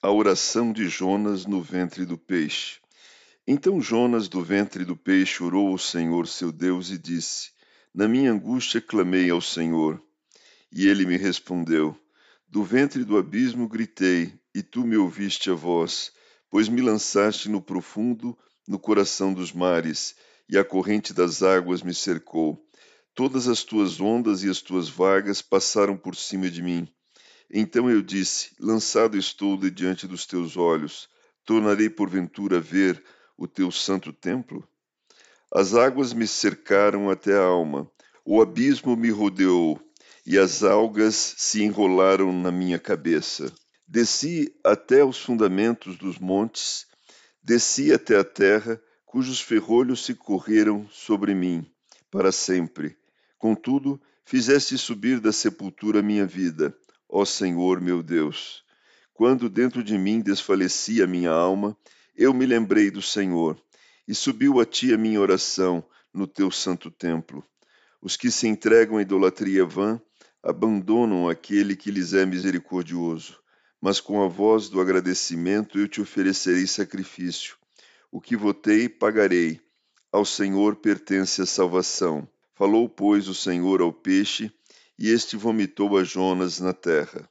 A oração de Jonas no ventre do peixe. Então Jonas do ventre do peixe orou ao Senhor seu Deus e disse: Na minha angústia clamei ao Senhor. E ele me respondeu: Do ventre do abismo gritei, e tu me ouviste a voz, pois me lançaste no profundo, no coração dos mares, e a corrente das águas me cercou. Todas as tuas ondas e as tuas vagas passaram por cima de mim. Então eu disse: Lançado estou de diante dos teus olhos, tornarei porventura ver o teu santo templo? As águas me cercaram até a alma, o abismo me rodeou, e as algas se enrolaram na minha cabeça. Desci até os fundamentos dos montes, desci até a terra, cujos ferrolhos se correram sobre mim para sempre. Contudo, fizeste subir da sepultura minha vida ó Senhor meu Deus. Quando dentro de mim desfalecia minha alma, eu me lembrei do Senhor, e subiu a ti a minha oração no teu santo templo. Os que se entregam à idolatria vã abandonam aquele que lhes é misericordioso, mas com a voz do agradecimento eu te oferecerei sacrifício. O que votei, pagarei. Ao Senhor pertence a salvação. Falou, pois, o Senhor ao peixe, e este vomitou a Jonas na terra.